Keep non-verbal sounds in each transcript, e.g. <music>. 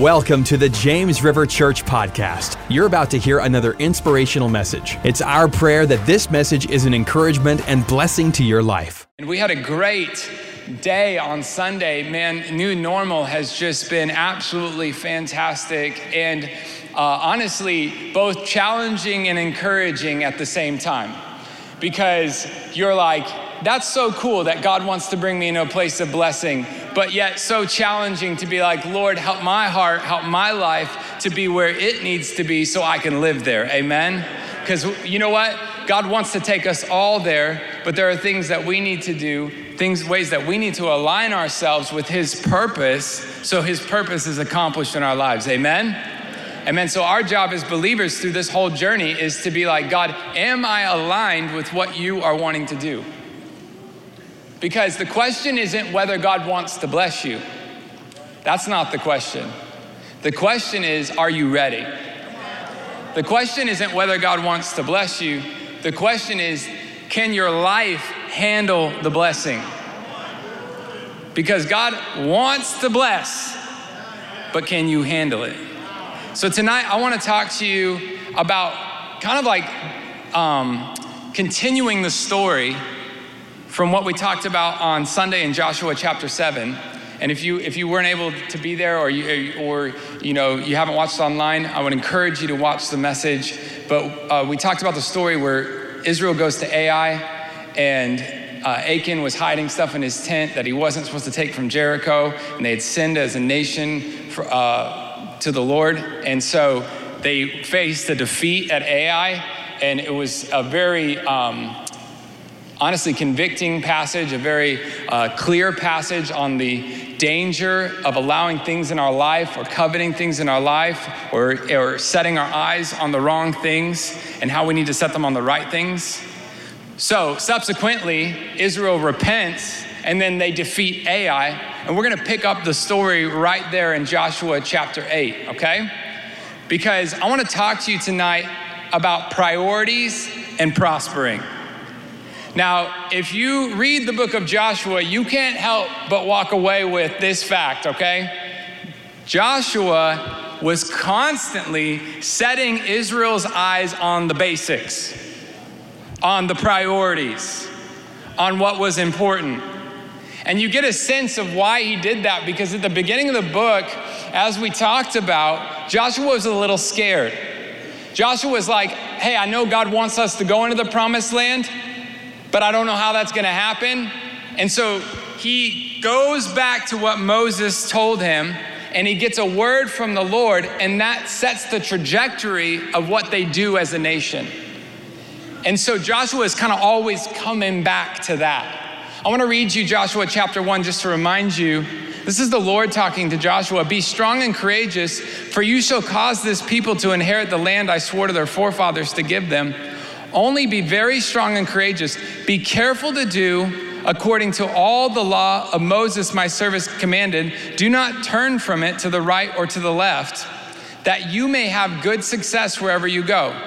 Welcome to the James River Church podcast. You're about to hear another inspirational message. It's our prayer that this message is an encouragement and blessing to your life. And we had a great day on Sunday. Man, new normal has just been absolutely fantastic and uh, honestly, both challenging and encouraging at the same time. Because you're like, that's so cool that God wants to bring me into a place of blessing, but yet so challenging to be like, Lord, help my heart, help my life to be where it needs to be so I can live there. Amen? Because you know what? God wants to take us all there, but there are things that we need to do, things, ways that we need to align ourselves with His purpose so His purpose is accomplished in our lives. Amen? Amen. So, our job as believers through this whole journey is to be like, God, am I aligned with what you are wanting to do? Because the question isn't whether God wants to bless you. That's not the question. The question is, are you ready? The question isn't whether God wants to bless you. The question is, can your life handle the blessing? Because God wants to bless, but can you handle it? So tonight, I want to talk to you about kind of like um, continuing the story from what we talked about on Sunday in Joshua chapter 7. And if you if you weren't able to be there or you or you know you haven't watched online, I would encourage you to watch the message. But uh, we talked about the story where Israel goes to Ai, and uh, Achan was hiding stuff in his tent that he wasn't supposed to take from Jericho, and they had sinned as a nation for, uh, to the Lord, and so they faced a defeat at Ai, and it was a very um, honestly convicting passage, a very uh, clear passage on the danger of allowing things in our life or coveting things in our life or, or setting our eyes on the wrong things and how we need to set them on the right things. So, subsequently, Israel repents and then they defeat Ai. And we're going to pick up the story right there in Joshua chapter 8, okay? Because I want to talk to you tonight about priorities and prospering. Now, if you read the book of Joshua, you can't help but walk away with this fact, okay? Joshua was constantly setting Israel's eyes on the basics, on the priorities, on what was important. And you get a sense of why he did that because at the beginning of the book, as we talked about, Joshua was a little scared. Joshua was like, hey, I know God wants us to go into the promised land but I don't know how that's going to happen. And so he goes back to what Moses told him and he gets a word from the Lord, and that sets the trajectory of what they do as a nation. And so Joshua is kind of always coming back to that. I want to read you Joshua chapter 1 just to remind you. This is the Lord talking to Joshua Be strong and courageous, for you shall cause this people to inherit the land I swore to their forefathers to give them. Only be very strong and courageous. Be careful to do according to all the law of Moses, my servant, commanded. Do not turn from it to the right or to the left, that you may have good success wherever you go.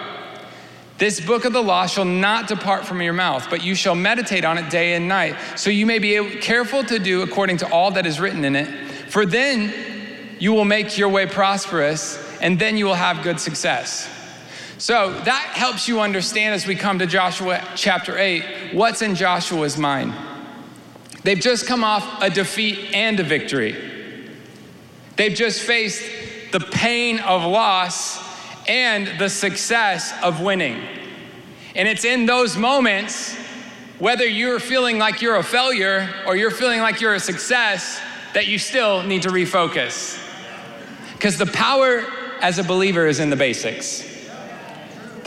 This book of the law shall not depart from your mouth, but you shall meditate on it day and night, so you may be careful to do according to all that is written in it. For then you will make your way prosperous, and then you will have good success. So that helps you understand as we come to Joshua chapter 8 what's in Joshua's mind. They've just come off a defeat and a victory. They've just faced the pain of loss and the success of winning. And it's in those moments, whether you're feeling like you're a failure or you're feeling like you're a success, that you still need to refocus. Because the power as a believer is in the basics.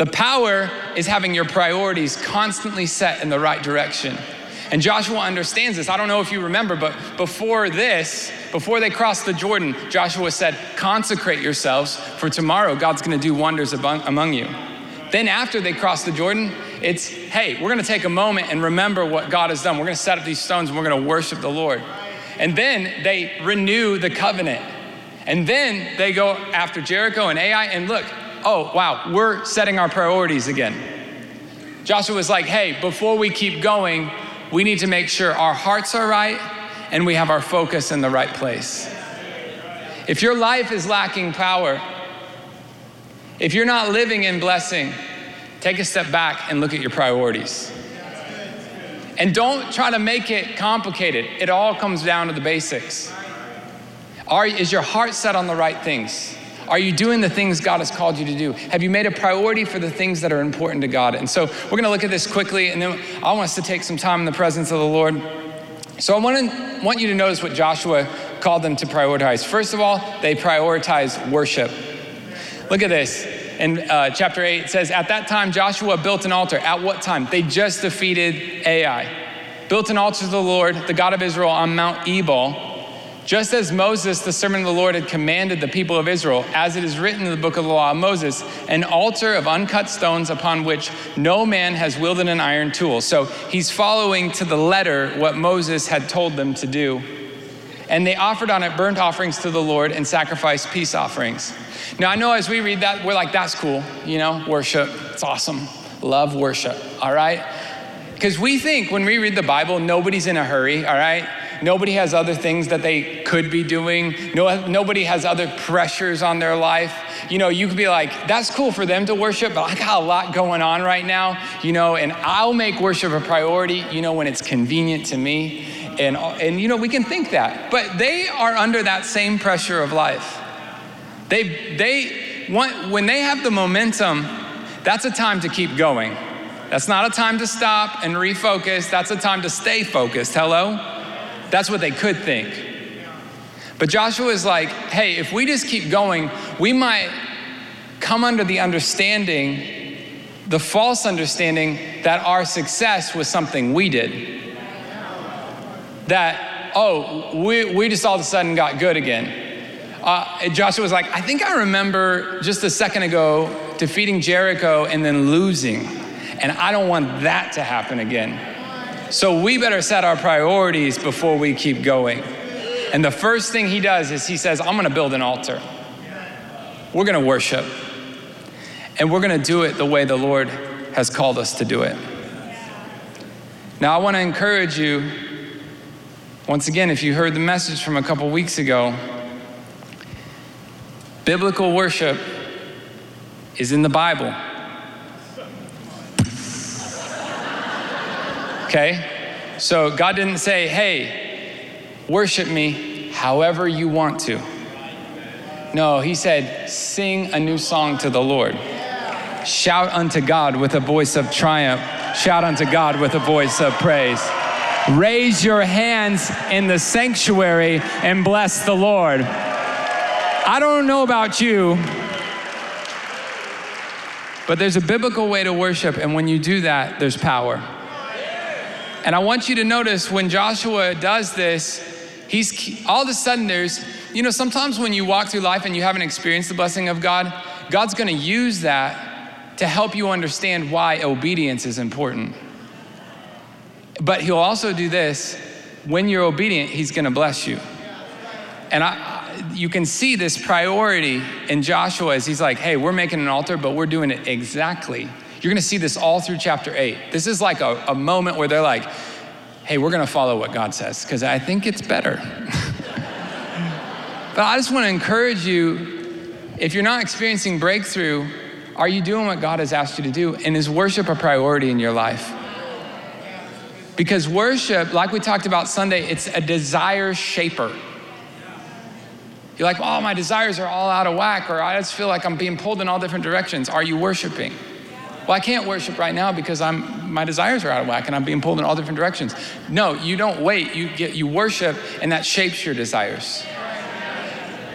The power is having your priorities constantly set in the right direction. And Joshua understands this. I don't know if you remember, but before this, before they crossed the Jordan, Joshua said, Consecrate yourselves, for tomorrow God's gonna do wonders among you. Then, after they crossed the Jordan, it's, hey, we're gonna take a moment and remember what God has done. We're gonna set up these stones and we're gonna worship the Lord. And then they renew the covenant. And then they go after Jericho and Ai, and look, oh, wow, we're setting our priorities again. Joshua was like, hey, before we keep going, we need to make sure our hearts are right and we have our focus in the right place. If your life is lacking power, if you're not living in blessing, take a step back and look at your priorities. And don't try to make it complicated. It all comes down to the basics. Are, is your heart set on the right things? Are you doing the things God has called you to do? Have you made a priority for the things that are important to God? And so we're going to look at this quickly, and then I want us to take some time in the presence of the Lord. So I want, to, want you to notice what Joshua called them to prioritize. First of all, they prioritize worship. Look at this. In uh, chapter 8, it says, At that time, Joshua built an altar. At what time? They just defeated Ai. Built an altar to the Lord, the God of Israel, on Mount Ebal just as Moses, the servant of the Lord, had commanded the people of Israel, as it is written in the book of the law of Moses, an altar of uncut stones upon which no man has wielded an iron tool. So he's following to the letter what Moses had told them to do. And they offered on it burnt offerings to the Lord and sacrificed peace offerings. Now, I know as we read that, we're like, that's cool, you know, worship, it's awesome. Love worship, all right? Because we think when we read the Bible, nobody's in a hurry, all right? Nobody has other things that they could be doing. No, nobody has other pressures on their life. You know, you could be like, that's cool for them to worship, but I got a lot going on right now, you know, and I'll make worship a priority, you know, when it's convenient to me. And, and you know, we can think that. But they are under that same pressure of life. They, they want, when they have the momentum, that's a time to keep going. That's not a time to stop and refocus. That's a time to stay focused. Hello? That's what they could think. But Joshua is like, hey, if we just keep going, we might come under the understanding, the false understanding, that our success was something we did. That, oh, we, we just all of a sudden got good again. Uh, Joshua was like, I think I remember just a second ago defeating Jericho and then losing. And I don't want that to happen again. So we better set our priorities before we keep going. And the first thing he does is he says, I'm gonna build an altar. We're gonna worship. And we're gonna do it the way the Lord has called us to do it. Now, I wanna encourage you, once again, if you heard the message from a couple weeks ago, biblical worship is in the Bible. Okay? So God didn't say, hey, worship me however you want to. No, He said, sing a new song to the Lord. Shout unto God with a voice of triumph. Shout unto God with a voice of praise. Raise your hands in the sanctuary and bless the Lord. I don't know about you, but there's a biblical way to worship, and when you do that, there's power. And I want you to notice when Joshua does this, he's all of a sudden there's, you know, sometimes when you walk through life and you haven't experienced the blessing of God, God's gonna use that to help you understand why obedience is important. But He'll also do this when you're obedient, He's gonna bless you. And I, you can see this priority in Joshua as he's like, hey, we're making an altar, but we're doing it exactly you're gonna see this all through chapter eight. This is like a, a moment where they're like, hey, we're gonna follow what God says, because I think it's better. <laughs> but I just wanna encourage you if you're not experiencing breakthrough, are you doing what God has asked you to do? And is worship a priority in your life? Because worship, like we talked about Sunday, it's a desire shaper. You're like, oh, my desires are all out of whack, or I just feel like I'm being pulled in all different directions. Are you worshiping? Well, I can't worship right now because I'm, my desires are out of whack and I'm being pulled in all different directions. No, you don't wait. You, get, you worship and that shapes your desires.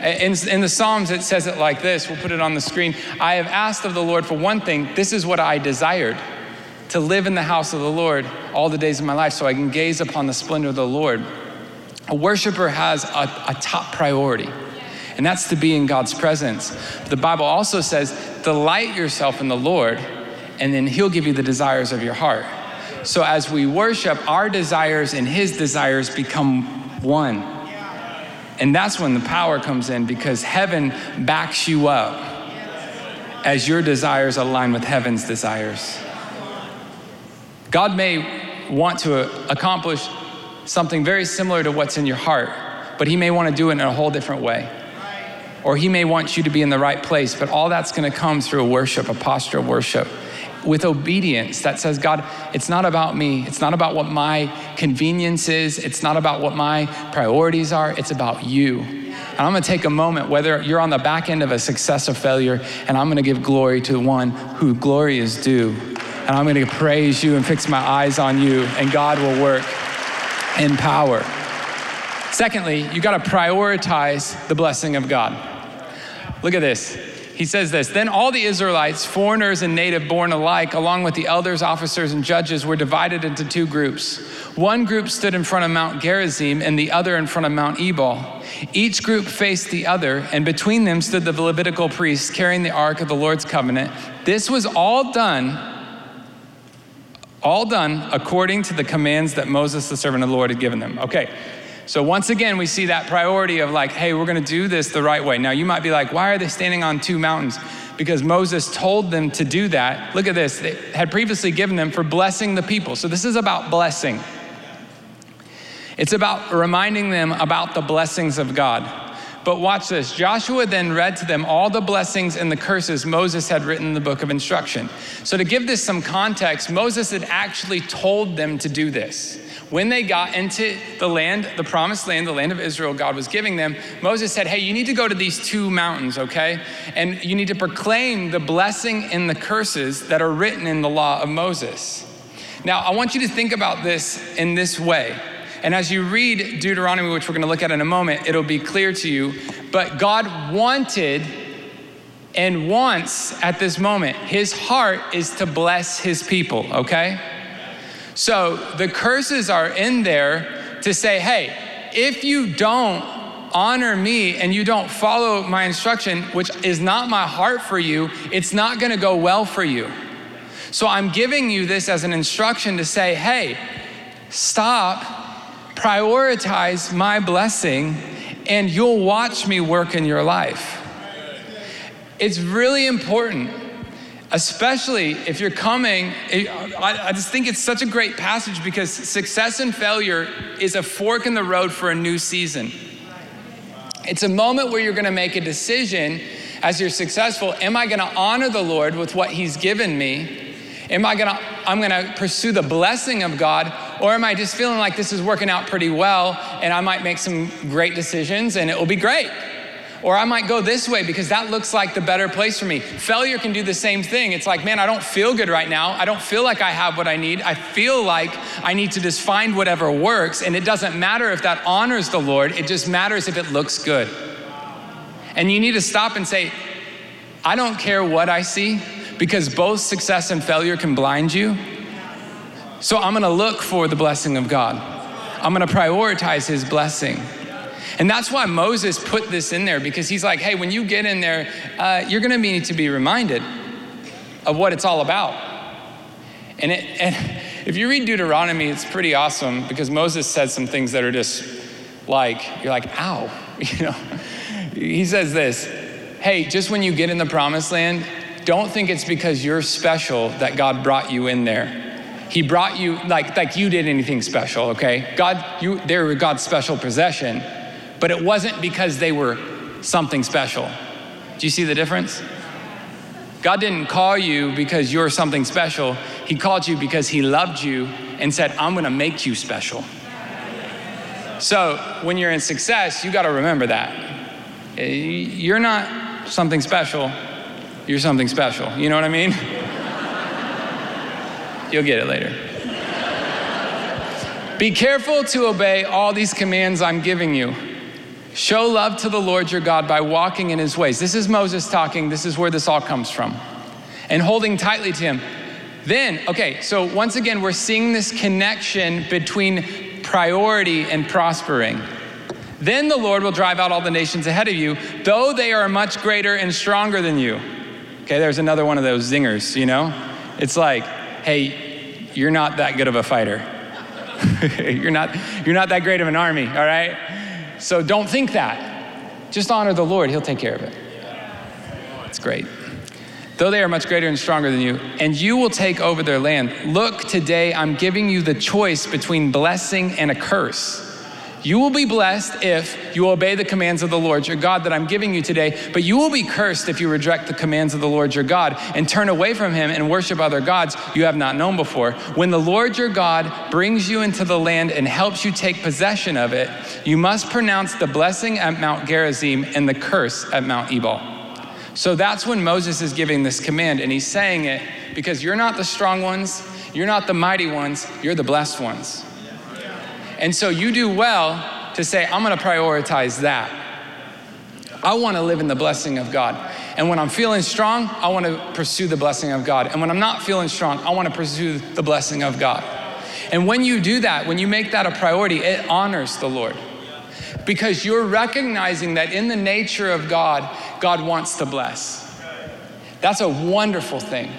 In, in the Psalms, it says it like this. We'll put it on the screen. I have asked of the Lord for one thing. This is what I desired to live in the house of the Lord all the days of my life so I can gaze upon the splendor of the Lord. A worshiper has a, a top priority, and that's to be in God's presence. The Bible also says, Delight yourself in the Lord and then He'll give you the desires of your heart. So as we worship, our desires and His desires become one. And that's when the power comes in because heaven backs you up as your desires align with heaven's desires. God may want to accomplish something very similar to what's in your heart, but He may want to do it in a whole different way. or He may want you to be in the right place, but all that's gonna come through a worship, a posture of worship with obedience that says, God, it's not about me. It's not about what my convenience is. It's not about what my priorities are. It's about you. And I'm gonna take a moment, whether you're on the back end of a success or failure, and I'm gonna give glory to the one who glory is due. And I'm gonna praise you and fix my eyes on you, and God will work in power. Secondly, you gotta prioritize the blessing of God. Look at this he says this Then all the Israelites, foreigners and native born alike, along with the elders, officers, and judges, were divided into two groups. One group stood in front of Mount Gerizim and the other in front of Mount Ebal. Each group faced the other, and between them stood the Levitical priests carrying the ark of the Lord's covenant. This was all done, all done according to the commands that Moses, the servant of the Lord, had given them. Okay, so once again, we see that priority of like, hey, we're to do this the right way. Now, you might be like, why are they standing on two mountains? Because Moses told them to do that. Look at this. They had previously given them for blessing the people. So this is about blessing. It's about reminding them about the blessings of God. But watch this. Joshua then read to them all the blessings and the curses Moses had written in the book of instruction. So, to give this some context, Moses had actually told them to do this. When they got into the land, the promised land, the land of Israel, God was giving them, Moses said, Hey, you need to go to these two mountains, okay? And you need to proclaim the blessing and the curses that are written in the law of Moses. Now, I want you to think about this in this way. And as you read Deuteronomy, which we're going to look at in a moment, it'll be clear to you. But God wanted and wants at this moment, his heart is to bless his people, okay? So the curses are in there to say, hey, if you don't honor me and you don't follow my instruction, which is not my heart for you, it's not gonna go well for you. So I'm giving you this as an instruction to say, hey, stop, prioritize my blessing, and you'll watch me work in your life. It's really important especially if you're coming. I, just think it's such a great passage because success and failure is a fork in the road for a new season. It's a moment where you're going to make a decision as you're successful. Am I going to honor the Lord with what He's given me? Am I going to, I'm going to pursue the blessing of God? Or am I just feeling like this is working out pretty well and I might make some great decisions and it will be great? Or I might go this way because that looks like the better place for me. Failure can do the same thing. It's like, man, I don't feel good right now. I don't feel like I have what I need. I feel like I need to just find whatever works. And it doesn't matter if that honors the Lord, it just matters if it looks good. And you need to stop and say, I don't care what I see because both success and failure can blind you. So I'm gonna look for the blessing of God. I'm gonna prioritize His blessing. And that's why Moses put this in there because he's like, hey, when you get in there, uh, you're going to need to be reminded of what it's all about. And, it, <laughs> and if you read Deuteronomy, it's pretty awesome because Moses says some things that are just like, you're like, ow. <laughs> You know, he says this hey, just when you get in the promised land, don't think it's because you're special that God brought you in there. He brought you like like you did anything special, okay? God, you they were God's special possession but it wasn't because they were something special. Do you see the difference? God didn't call you because you're something special. He called you because He loved you and said, I'm gonna make you special. So when you're in success, you gotta remember that. Eh, you're not something special, you're something special. You know what I mean? <laughs> You'll get it later. Be careful to obey all these commands I'm giving you. Show love to the Lord your God by walking in his ways. This is Moses talking. This is where this all comes from. And holding tightly to him. Then, okay, so once again, we're seeing this connection between priority and prospering. Then the Lord will drive out all the nations ahead of you, though they are much greater and stronger than you. Okay, there's another one of those zingers, you know? It's like, hey, you're not that good of a fighter. <laughs> you're, not, you're not that great of an army, all right? So don't think that. Just honor the Lord, He'll take care of it. It's great. Though they are much greater and stronger than you, and you will take over their land. Look, today I'm giving you the choice between blessing and a curse. You will be blessed if you obey the commands of the Lord your God that I'm giving you today, but you will be cursed if you reject the commands of the Lord your God and turn away from him and worship other gods you have not known before. When the Lord your God brings you into the land and helps you take possession of it, you must pronounce the blessing at Mount Gerizim and the curse at Mount Ebal. So that's when Moses is giving this command, and he's saying it because you're not the strong ones, you're not the mighty ones, you're the blessed ones. And so you do well to say, I'm gonna prioritize that. I wanna live in the blessing of God. And when I'm feeling strong, I wanna pursue the blessing of God. And when I'm not feeling strong, I wanna pursue the blessing of God. And when you do that, when you make that a priority, it honors the Lord. Because you're recognizing that in the nature of God, God wants to bless. That's a wonderful thing.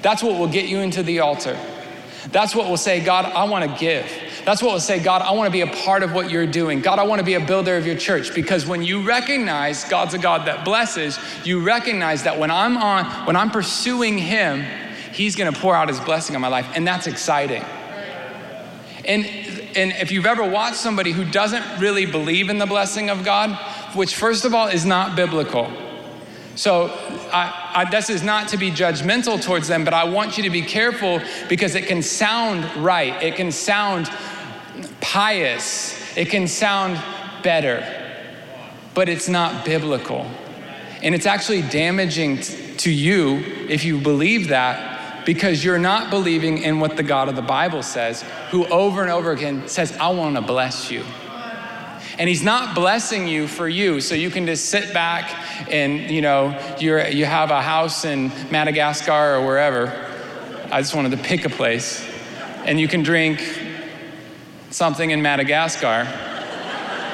That's what will get you into the altar. That's what will say, God, I want to give. That's what will say, God, I want to be a part of what you're doing. God, I want to be a builder of your church. Because when you recognize God's a God that blesses, you recognize that when I'm on, when I'm pursuing Him, He's going to pour out His blessing on my life. And that's exciting. And, and if you've ever watched somebody who doesn't really believe in the blessing of God, which first of all is not biblical. So I, I, this is not to be judgmental towards them, but I want you to be careful because it can sound right. It can sound pious. It can sound better, but it's not biblical. And it's actually damaging to you if you believe that because you're not believing in what the God of the Bible says, who over and over again says, I want to bless you. And he's not blessing you for you, so you can just sit back and you know you're, you have a house in Madagascar or wherever. I just wanted to pick a place, and you can drink something in Madagascar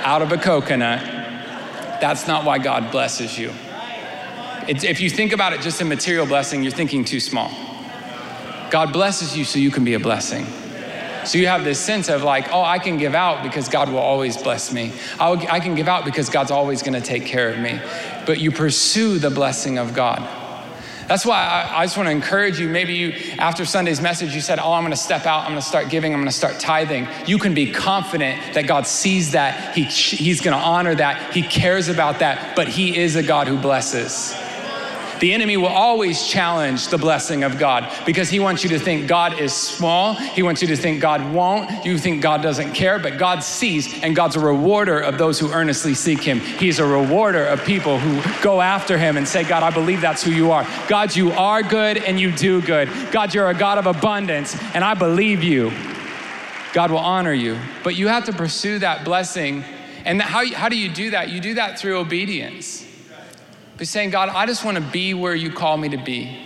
out of a coconut. That's not why God blesses you. It's, if you think about it just a material blessing, you're thinking too small. God blesses you so you can be a blessing. So you have this sense of like, oh, I can give out because God will always bless me. I'll, i can give out because God's always going to take care of me. But you pursue the blessing of God. That's why I, I just want to encourage you. Maybe you, after Sunday's message, you said, Oh, I'm going to step out. I'm going to start giving. I'm going to start tithing. You can be confident that God sees that. He, he's going to honor that. He cares about that. But He is a God who blesses. The enemy will always challenge the blessing of God because he wants you to think God is small. He wants you to think God won't. You think God doesn't care, but God sees, and God's a rewarder of those who earnestly seek him. He's a rewarder of people who go after him and say, God, I believe that's who you are. God, you are good and you do good. God, you're a God of abundance, and I believe you. God will honor you. But you have to pursue that blessing. And how, how do you do that? You do that through obedience. But saying, God, I just want to be where you call me to be.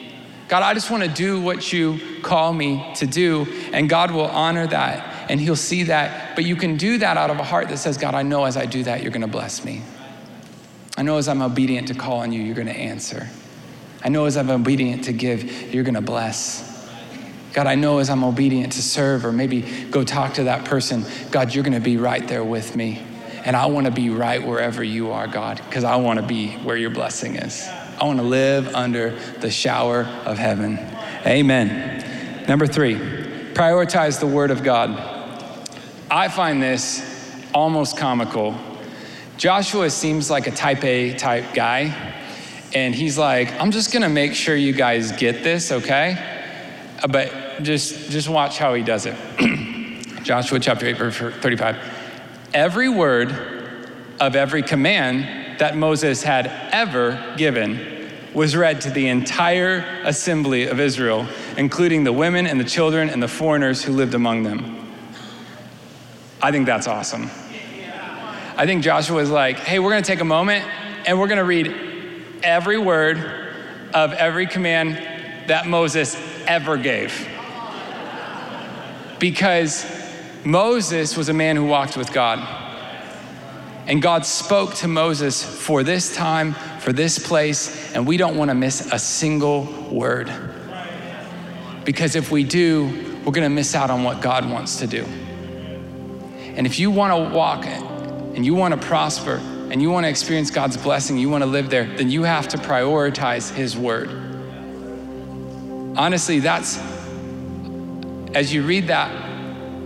God, I just want to do what you call me to do. And God will honor that and He'll see that. But you can do that out of a heart that says, God, I know as I do that, you're going to bless me. I know as I'm obedient to call on you, you're going to answer. I know as I'm obedient to give, you're going to bless. God, I know as I'm obedient to serve or maybe go talk to that person, God, you're going to be right there with me. And I want to be right wherever you are, God, because I want to be where your blessing is. I want to live under the shower of heaven. Amen. Number three, prioritize the word of God. I find this almost comical. Joshua seems like a type A type guy. And he's like, I'm just to make sure you guys get this, okay? Uh, but just, just watch how he does it. <clears throat> Joshua chapter 8, verse 35 every word of every command that Moses had ever given was read to the entire assembly of Israel, including the women and the children and the foreigners who lived among them. I think that's awesome. I think Joshua was like, hey, we're gonna take a moment and we're gonna read every word of every command that Moses ever gave. Because Moses was a man who walked with God. And God spoke to Moses for this time, for this place, and we don't want to miss a single word. Because if we do, we're going to miss out on what God wants to do. And if you want to walk and you want to prosper and you want to experience God's blessing, you want to live there, then you have to prioritize His word. Honestly, that's, as you read that,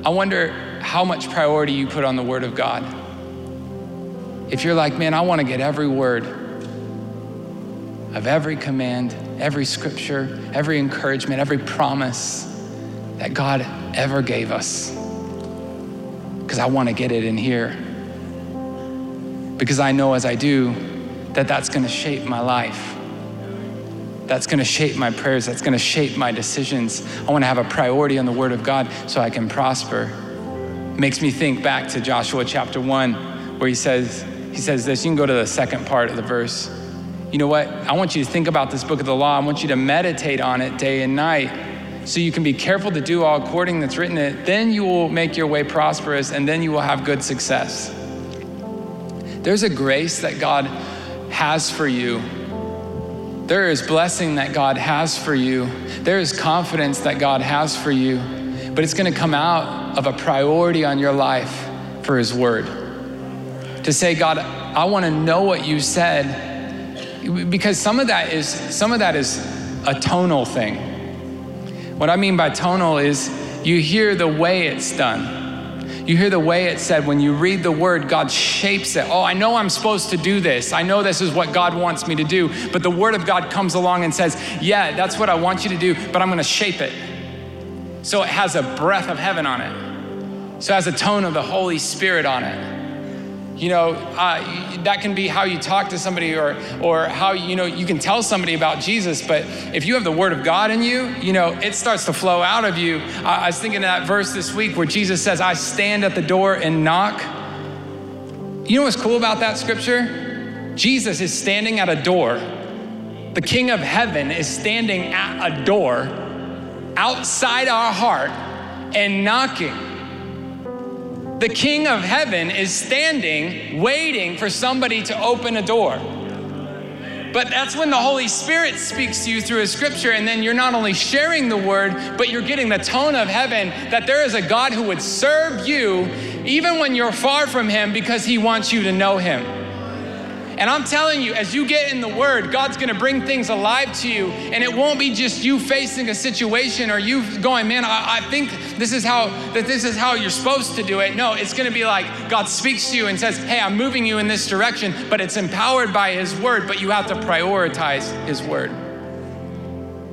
I wonder how much priority you put on the Word of God. If you're like, man, I want to get every word of every command, every scripture, every encouragement, every promise that God ever gave us, because I want to get it in here. Because I know as I do that that's going to shape my life. That's going to shape my prayers. That's going to shape my decisions. I want to have a priority on the Word of God so I can prosper. It makes me think back to Joshua chapter 1, where he says, he says this. You can go to the second part of the verse. You know what? I want you to think about this book of the law. I want you to meditate on it day and night so you can be careful to do all according that's written in it. Then you will make your way prosperous and then you will have good success. There's a grace that God has for you there is blessing that God has for you. There is confidence that God has for you. But it's going to come out of a priority on your life for His Word. To say, God, I want to know what you said. Because some of that is some of that is a tonal thing. What I mean by tonal is you hear the way it's done. You hear the way it said when you read the word, God shapes it. Oh, I know I'm supposed to do this. I know this is what God wants me to do. But the word of God comes along and says, Yeah, that's what I want you to do, but I'm going to shape it. So it has a breath of heaven on it. So it has a tone of the Holy Spirit on it you know uh, that can be how you talk to somebody or or how you know you can tell somebody about jesus but if you have the word of god in you you know it starts to flow out of you. I, I was thinking of that verse this week where jesus says i stand at the door and knock. You know what's cool about that scripture? Jesus is standing at a door. The king of heaven is standing at a door outside our heart and knocking the King of heaven is standing, waiting for somebody to open a door. But that's when the Holy Spirit speaks to you through a scripture, and then you're not only sharing the word, but you're getting the tone of heaven that there is a God who would serve you even when you're far from him because he wants you to know him. And I'm telling you, as you get in the Word, God's gonna bring things alive to you. And it won't be just you facing a situation or you going, man, I, I think this is how that this is how you're supposed to do it. No, it's gonna be like God speaks to you and says, Hey, I'm moving you in this direction, but it's empowered by His Word, but you have to prioritize His Word.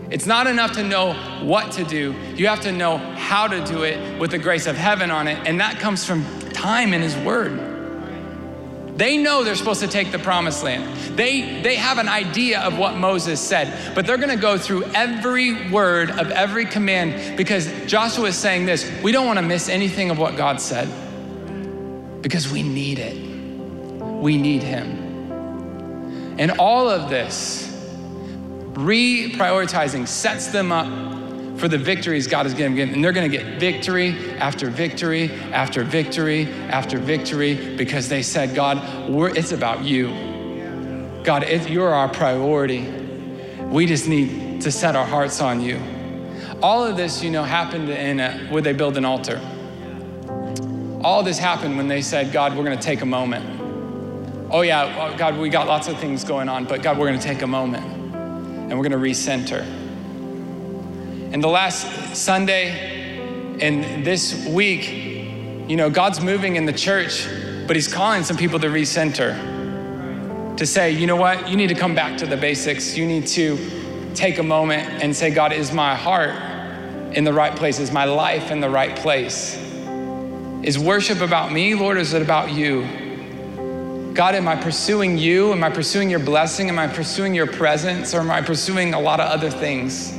It's not enough to know what to do. You have to know how to do it with the grace of heaven on it. And that comes from time in His Word. They know they're supposed to take the promised land. They, they have an idea of what Moses said, but they're gonna go through every word of every command because Joshua is saying this we don't wanna miss anything of what God said because we need it. We need Him. And all of this, reprioritizing, sets them up for the victories God has given them. And they're going to get victory after victory after victory after victory because they said, God, it's about you. God, it, you're our priority. We just need to set our hearts on you. All of this, you know, happened in a, where they build an altar. All this happened when they said, God, we're going to take a moment. Oh, yeah, God, we got lots of things going on, but God, we're going to take a moment and we're going to recenter. And the last Sunday and this week, you know, God's moving in the church, but He's calling some people to recenter. To say, you know what, you need to come back to the basics. You need to take a moment and say, God, is my heart in the right place? Is my life in the right place? Is worship about me, Lord, or is it about you? God, am I pursuing you? Am I pursuing your blessing? Am I pursuing your presence? Or am I pursuing a lot of other things?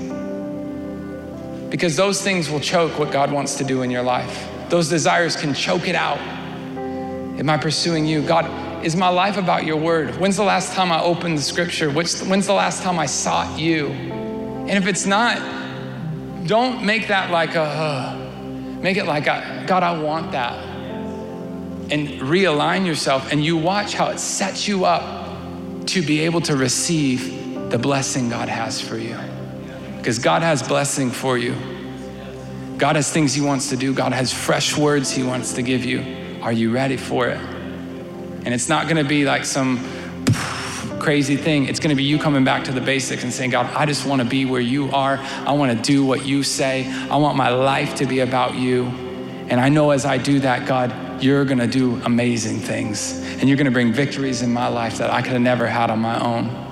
Because those things will choke what God wants to do in your life. Those desires can choke it out. Am I pursuing you? God, is my life about your word? When's the last time I opened the scripture? when's the last time I sought you? And if it's not, don't make that like a, uh, make it like, a, God, I want that. And realign yourself, and you watch how it sets you up to be able to receive the blessing God has for you because God has blessing for you. God has things He wants to do. God has fresh words He wants to give you. Are you ready for it? And it's not going to be like some crazy thing. It's going to be you coming back to the basics and saying, God, I just want to be where you are. I want to do what you say. I want my life to be about you. And I know as I do that, God, you're gonna do amazing things. And you're gonna bring victories in my life that I could have never had on my own.